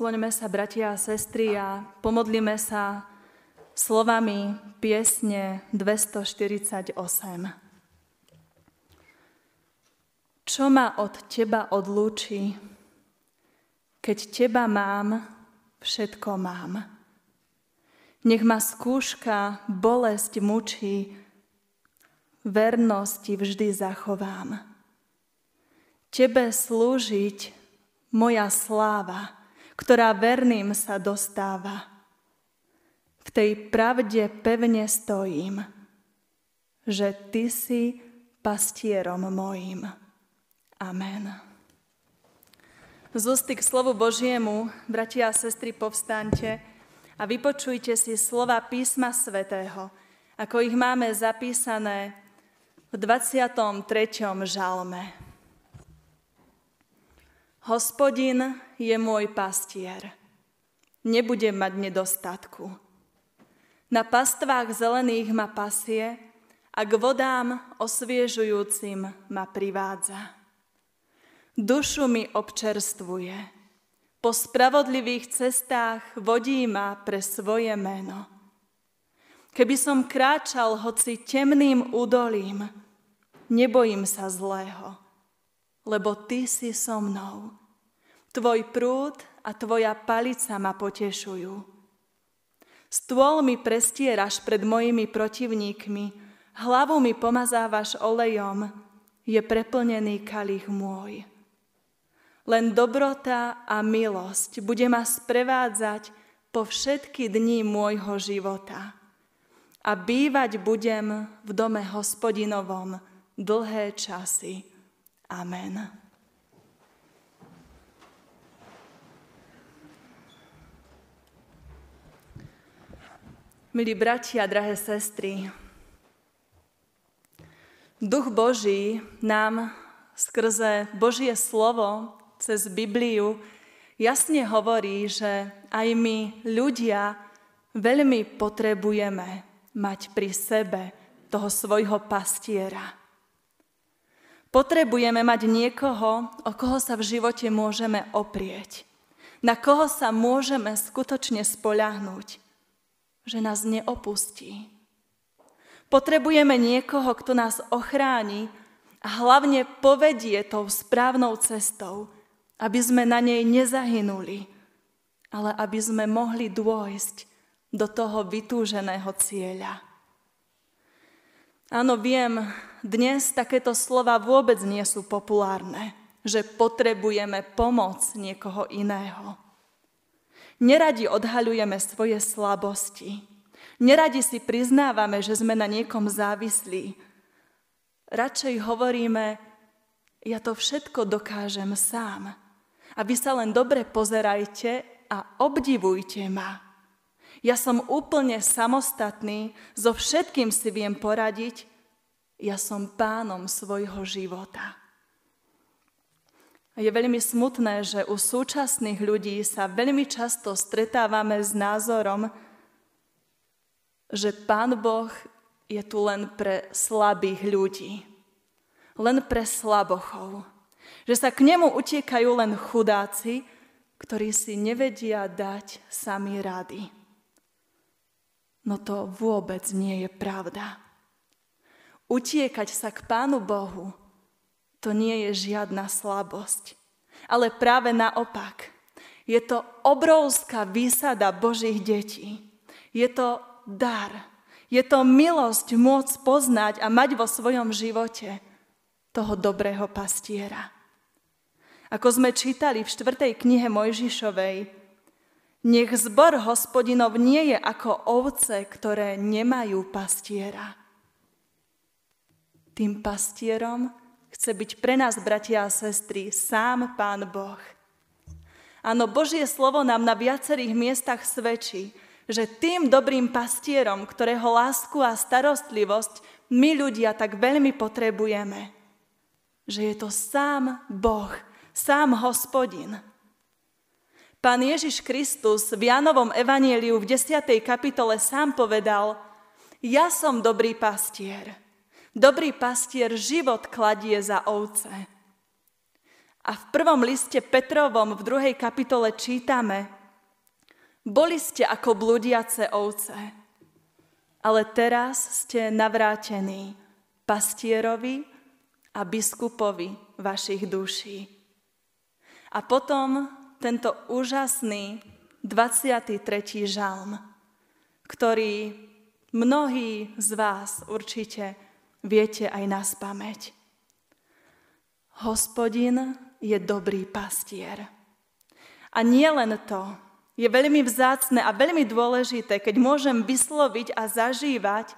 Skloňme sa, bratia a sestry, a pomodlíme sa slovami piesne 248. Čo ma od teba odlúči, keď teba mám, všetko mám. Nech ma skúška, bolesť mučí, vernosti vždy zachovám. Tebe slúžiť moja sláva, ktorá verným sa dostáva. V tej pravde pevne stojím, že Ty si pastierom mojim. Amen. Z k slovu Božiemu, bratia a sestry, povstaňte a vypočujte si slova písma svätého, ako ich máme zapísané v 23. žalme. Hospodin je môj pastier. Nebudem mať nedostatku. Na pastvách zelených ma pasie a k vodám osviežujúcim ma privádza. Dušu mi občerstvuje. Po spravodlivých cestách vodí ma pre svoje meno. Keby som kráčal hoci temným údolím, nebojím sa zlého lebo Ty si so mnou. Tvoj prúd a Tvoja palica ma potešujú. Stôl mi prestieraš pred mojimi protivníkmi, hlavu mi pomazávaš olejom, je preplnený kalich môj. Len dobrota a milosť bude ma sprevádzať po všetky dni môjho života. A bývať budem v dome hospodinovom dlhé časy. Amen. Milí bratia, drahé sestry, Duch Boží nám skrze Božie slovo cez Bibliu jasne hovorí, že aj my ľudia veľmi potrebujeme mať pri sebe toho svojho pastiera. Potrebujeme mať niekoho, o koho sa v živote môžeme oprieť, na koho sa môžeme skutočne spoľahnúť, že nás neopustí. Potrebujeme niekoho, kto nás ochráni a hlavne povedie tou správnou cestou, aby sme na nej nezahynuli, ale aby sme mohli dôjsť do toho vytúženého cieľa. Áno, viem, dnes takéto slova vôbec nie sú populárne, že potrebujeme pomoc niekoho iného. Neradi odhaľujeme svoje slabosti. Neradi si priznávame, že sme na niekom závislí. Radšej hovoríme, ja to všetko dokážem sám. A vy sa len dobre pozerajte a obdivujte ma. Ja som úplne samostatný, so všetkým si viem poradiť, ja som pánom svojho života. Je veľmi smutné, že u súčasných ľudí sa veľmi často stretávame s názorom, že Pán Boh je tu len pre slabých ľudí, len pre slabochov. Že sa k nemu utiekajú len chudáci, ktorí si nevedia dať sami rady. No to vôbec nie je pravda. Utiekať sa k Pánu Bohu, to nie je žiadna slabosť, ale práve naopak. Je to obrovská výsada Božích detí. Je to dar. Je to milosť môcť poznať a mať vo svojom živote toho dobrého pastiera. Ako sme čítali v 4. knihe Mojžišovej, nech zbor hospodinov nie je ako ovce, ktoré nemajú pastiera. Tým pastierom chce byť pre nás, bratia a sestry, sám Pán Boh. Áno, Božie slovo nám na viacerých miestach svedčí, že tým dobrým pastierom, ktorého lásku a starostlivosť my ľudia tak veľmi potrebujeme, že je to sám Boh, sám hospodin, Pán Ježiš Kristus v Janovom evanieliu v 10. kapitole sám povedal, ja som dobrý pastier. Dobrý pastier život kladie za ovce. A v prvom liste Petrovom v druhej kapitole čítame Boli ste ako blúdiace ovce, ale teraz ste navrátení pastierovi a biskupovi vašich duší. A potom tento úžasný 23. žalm, ktorý mnohí z vás určite viete aj na spameť. Hospodin je dobrý pastier. A nie len to, je veľmi vzácne a veľmi dôležité, keď môžem vysloviť a zažívať,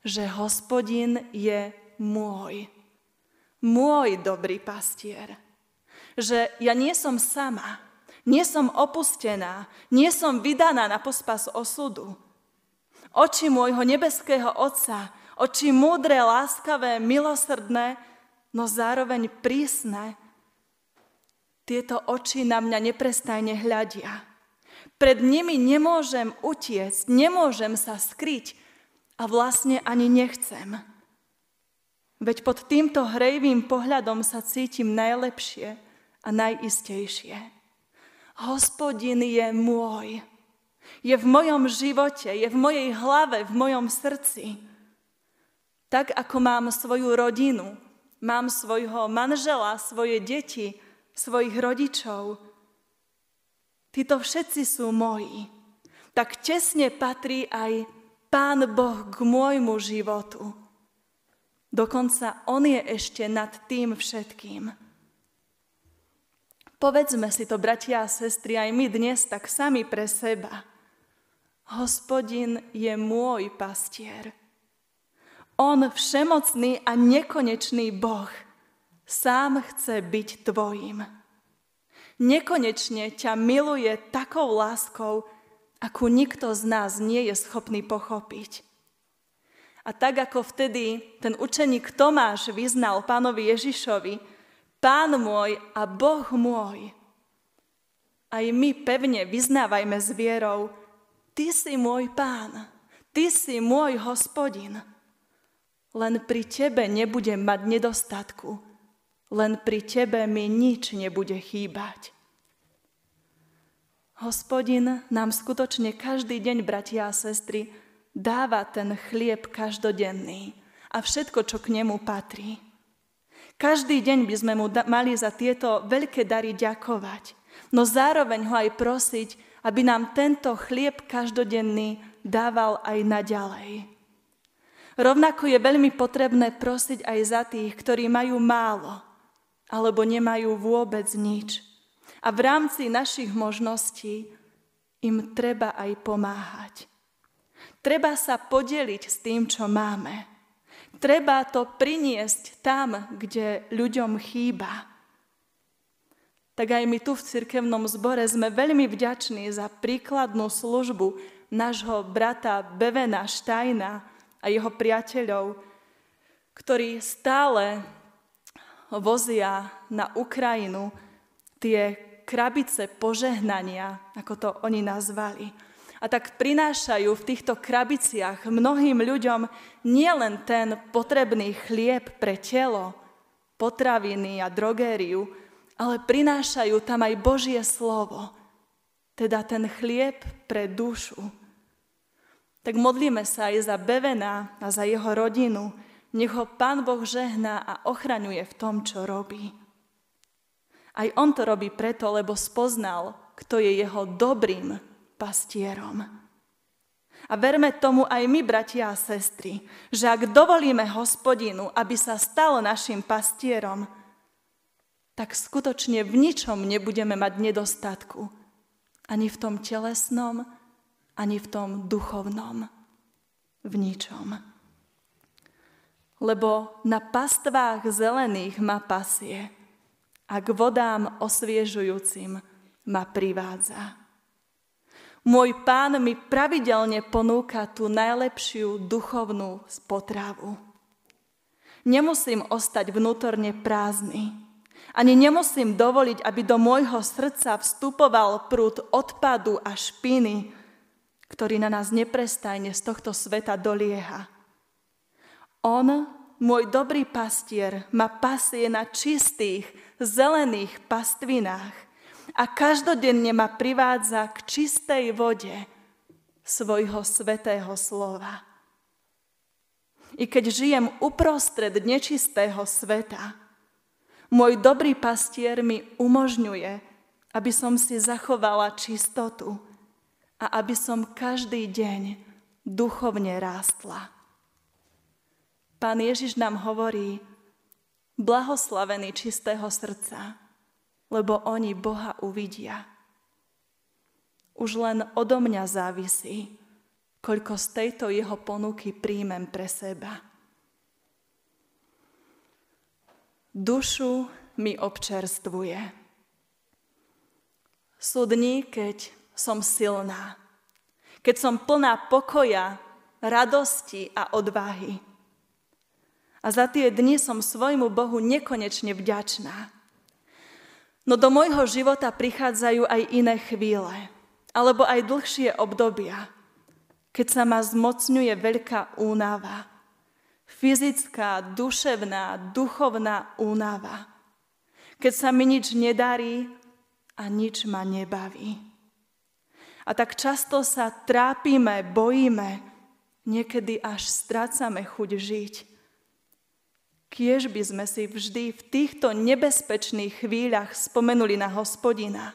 že hospodin je môj. Môj dobrý pastier. Že ja nie som sama, nie som opustená, nie som vydaná na pospas osudu. Oči môjho nebeského Otca, oči múdre, láskavé, milosrdné, no zároveň prísne, tieto oči na mňa neprestajne hľadia. Pred nimi nemôžem utiecť, nemôžem sa skryť a vlastne ani nechcem. Veď pod týmto hrejvým pohľadom sa cítim najlepšie a najistejšie. Hospodin je môj. Je v mojom živote, je v mojej hlave, v mojom srdci. Tak ako mám svoju rodinu, mám svojho manžela, svoje deti, svojich rodičov. Títo všetci sú moji. Tak tesne patrí aj Pán Boh k môjmu životu. Dokonca On je ešte nad tým všetkým. Povedzme si to, bratia a sestry, aj my dnes tak sami pre seba. Hospodin je môj pastier. On, všemocný a nekonečný Boh, sám chce byť tvojim. Nekonečne ťa miluje takou láskou, akú nikto z nás nie je schopný pochopiť. A tak ako vtedy ten učeník Tomáš vyznal pánovi Ježišovi, Pán môj a Boh môj, aj my pevne vyznávajme s vierou, Ty si môj pán, Ty si môj hospodin. Len pri Tebe nebudem mať nedostatku, len pri Tebe mi nič nebude chýbať. Hospodin nám skutočne každý deň, bratia a sestry, dáva ten chlieb každodenný a všetko, čo k nemu patrí. Každý deň by sme mu mali za tieto veľké dary ďakovať, no zároveň ho aj prosiť, aby nám tento chlieb každodenný dával aj naďalej. Rovnako je veľmi potrebné prosiť aj za tých, ktorí majú málo, alebo nemajú vôbec nič. A v rámci našich možností im treba aj pomáhať. Treba sa podeliť s tým, čo máme. Treba to priniesť tam, kde ľuďom chýba. Tak aj my tu v cirkevnom zbore sme veľmi vďační za príkladnú službu nášho brata Bevena Štajna a jeho priateľov, ktorí stále vozia na Ukrajinu tie krabice požehnania, ako to oni nazvali. A tak prinášajú v týchto krabiciach mnohým ľuďom nielen ten potrebný chlieb pre telo, potraviny a drogériu, ale prinášajú tam aj Božie slovo, teda ten chlieb pre dušu. Tak modlíme sa aj za Bevena a za jeho rodinu, nech ho Pán Boh žehná a ochraňuje v tom, čo robí. Aj on to robí preto, lebo spoznal, kto je jeho dobrým pastierom. A verme tomu aj my, bratia a sestry, že ak dovolíme hospodinu, aby sa stal našim pastierom, tak skutočne v ničom nebudeme mať nedostatku. Ani v tom telesnom, ani v tom duchovnom. V ničom lebo na pastvách zelených ma pasie a k vodám osviežujúcim ma privádza. Môj pán mi pravidelne ponúka tú najlepšiu duchovnú spotravu. Nemusím ostať vnútorne prázdny. Ani nemusím dovoliť, aby do môjho srdca vstupoval prúd odpadu a špiny, ktorý na nás neprestajne z tohto sveta dolieha on môj dobrý pastier, ma pasie na čistých, zelených pastvinách a každodenne ma privádza k čistej vode svojho svetého slova. I keď žijem uprostred nečistého sveta, môj dobrý pastier mi umožňuje, aby som si zachovala čistotu a aby som každý deň duchovne rástla. Pán Ježiš nám hovorí, blahoslavení čistého srdca, lebo oni Boha uvidia. Už len odo mňa závisí, koľko z tejto jeho ponuky príjmem pre seba. Dušu mi občerstvuje. Sú dní, keď som silná, keď som plná pokoja, radosti a odvahy. A za tie dni som svojmu Bohu nekonečne vďačná. No do môjho života prichádzajú aj iné chvíle, alebo aj dlhšie obdobia, keď sa ma zmocňuje veľká únava. Fyzická, duševná, duchovná únava. Keď sa mi nič nedarí a nič ma nebaví. A tak často sa trápime, bojíme, niekedy až strácame chuť žiť. Kiež by sme si vždy v týchto nebezpečných chvíľach spomenuli na hospodina,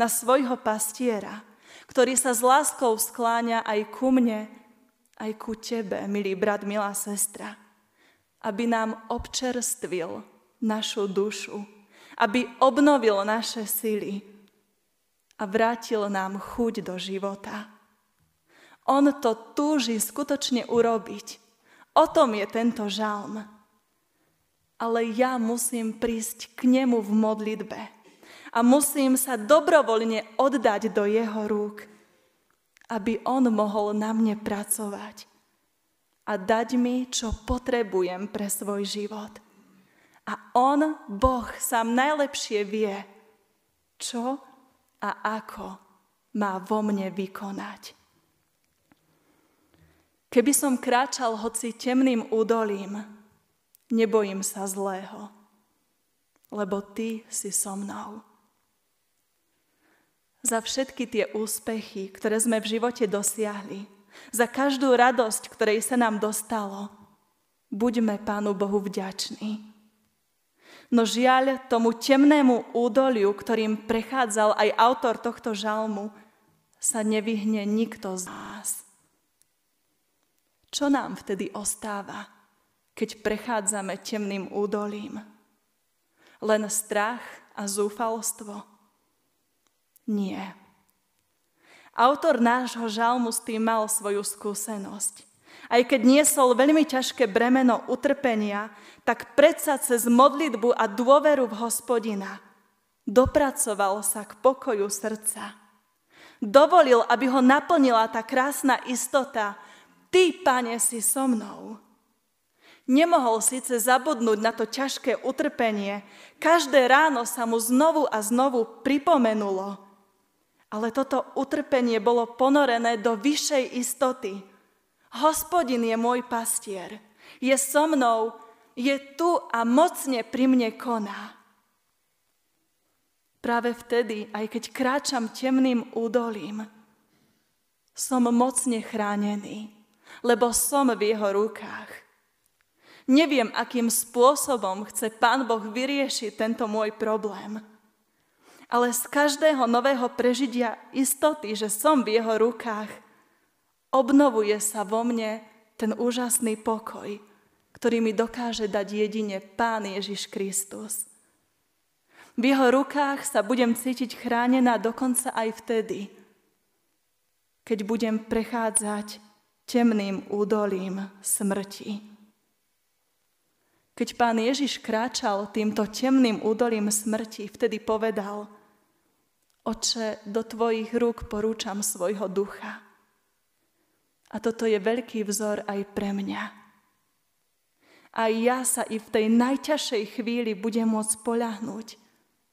na svojho pastiera, ktorý sa s láskou skláňa aj ku mne, aj ku tebe, milý brat, milá sestra, aby nám občerstvil našu dušu, aby obnovil naše sily, a vrátil nám chuť do života. On to túži skutočne urobiť. O tom je tento žalm. Ale ja musím prísť k nemu v modlitbe a musím sa dobrovoľne oddať do jeho rúk, aby on mohol na mne pracovať a dať mi, čo potrebujem pre svoj život. A on, Boh, sám najlepšie vie, čo a ako má vo mne vykonať. Keby som kráčal hoci temným údolím, nebojím sa zlého, lebo ty si so mnou. Za všetky tie úspechy, ktoré sme v živote dosiahli, za každú radosť, ktorej sa nám dostalo, buďme Pánu Bohu vďační. No žiaľ tomu temnému údoliu, ktorým prechádzal aj autor tohto žalmu, sa nevyhne nikto z nás. Čo nám vtedy ostáva, keď prechádzame temným údolím? Len strach a zúfalstvo? Nie. Autor nášho žalmu s tým mal svoju skúsenosť. Aj keď niesol veľmi ťažké bremeno utrpenia, tak predsa cez modlitbu a dôveru v hospodina dopracoval sa k pokoju srdca. Dovolil, aby ho naplnila tá krásna istota. Ty, pane, si so mnou. Nemohol síce zabudnúť na to ťažké utrpenie, každé ráno sa mu znovu a znovu pripomenulo. Ale toto utrpenie bolo ponorené do vyššej istoty – Hospodin je môj pastier, je so mnou, je tu a mocne pri mne koná. Práve vtedy, aj keď kráčam temným údolím, som mocne chránený, lebo som v jeho rukách. Neviem, akým spôsobom chce Pán Boh vyriešiť tento môj problém. Ale z každého nového prežitia istoty, že som v jeho rukách, obnovuje sa vo mne ten úžasný pokoj, ktorý mi dokáže dať jedine Pán Ježiš Kristus. V jeho rukách sa budem cítiť chránená dokonca aj vtedy, keď budem prechádzať temným údolím smrti. Keď pán Ježiš kráčal týmto temným údolím smrti, vtedy povedal, Oče, do tvojich rúk porúčam svojho ducha. A toto je veľký vzor aj pre mňa. A ja sa i v tej najťažšej chvíli budem môcť poľahnúť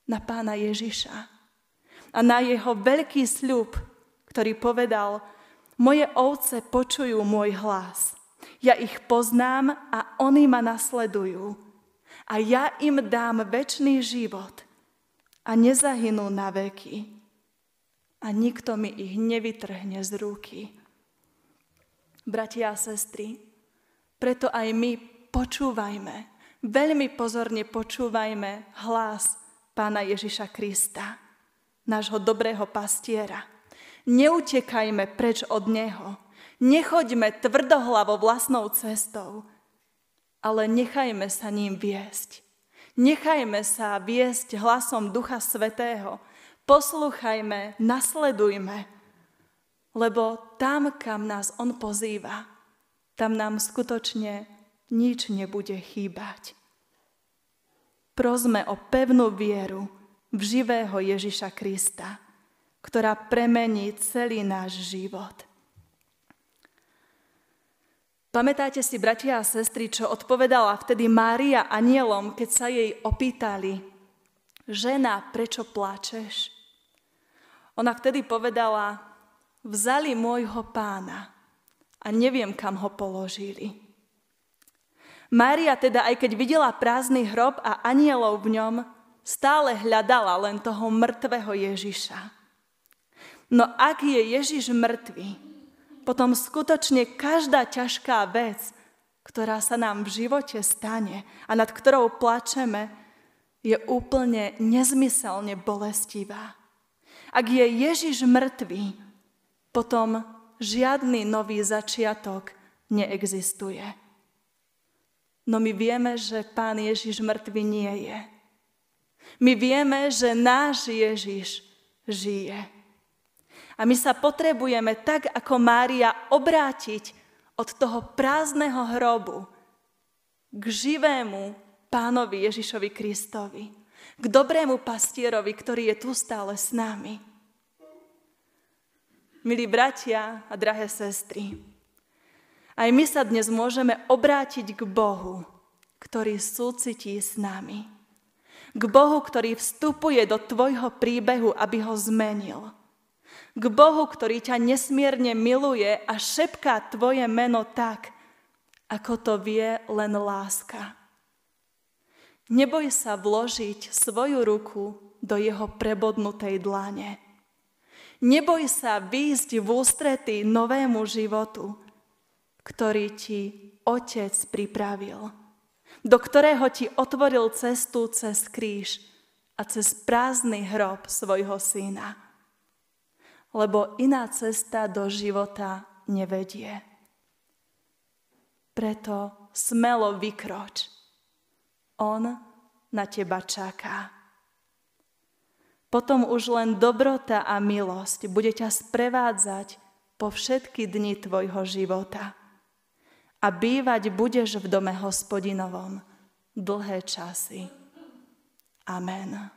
na pána Ježiša a na jeho veľký sľub, ktorý povedal, moje ovce počujú môj hlas. Ja ich poznám a oni ma nasledujú. A ja im dám väčší život a nezahynú na veky. A nikto mi ich nevytrhne z ruky. Bratia a sestry, preto aj my počúvajme, veľmi pozorne počúvajme hlas pána Ježiša Krista, nášho dobrého pastiera. Neutekajme preč od Neho. Nechoďme tvrdohlavo vlastnou cestou, ale nechajme sa ním viesť. Nechajme sa viesť hlasom Ducha Svetého. Posluchajme, nasledujme, lebo tam, kam nás On pozýva, tam nám skutočne nič nebude chýbať. Prosme o pevnú vieru v živého Ježiša Krista, ktorá premení celý náš život. Pamätáte si, bratia a sestry, čo odpovedala vtedy Mária anielom, keď sa jej opýtali, žena, prečo plačeš? Ona vtedy povedala, vzali môjho pána a neviem, kam ho položili. Mária teda, aj keď videla prázdny hrob a anielov v ňom, stále hľadala len toho mŕtvého Ježiša. No ak je Ježiš mŕtvý, potom skutočne každá ťažká vec, ktorá sa nám v živote stane a nad ktorou plačeme, je úplne nezmyselne bolestivá. Ak je Ježiš mŕtvý, potom žiadny nový začiatok neexistuje. No my vieme, že Pán Ježiš mŕtvy nie je. My vieme, že náš Ježiš žije. A my sa potrebujeme tak ako Mária obrátiť od toho prázdneho hrobu k živému pánovi Ježišovi Kristovi, k dobrému pastierovi, ktorý je tu stále s nami. Milí bratia a drahé sestry, aj my sa dnes môžeme obrátiť k Bohu, ktorý súcití s nami. K Bohu, ktorý vstupuje do tvojho príbehu, aby ho zmenil. K Bohu, ktorý ťa nesmierne miluje a šepká tvoje meno tak, ako to vie len láska. Neboj sa vložiť svoju ruku do jeho prebodnutej dlane. Neboj sa výjsť v ústretí novému životu, ktorý ti Otec pripravil, do ktorého ti otvoril cestu cez kríž a cez prázdny hrob svojho syna. Lebo iná cesta do života nevedie. Preto smelo vykroč. On na teba čaká. Potom už len dobrota a milosť bude ťa sprevádzať po všetky dni tvojho života a bývať budeš v dome hospodinovom dlhé časy. Amen.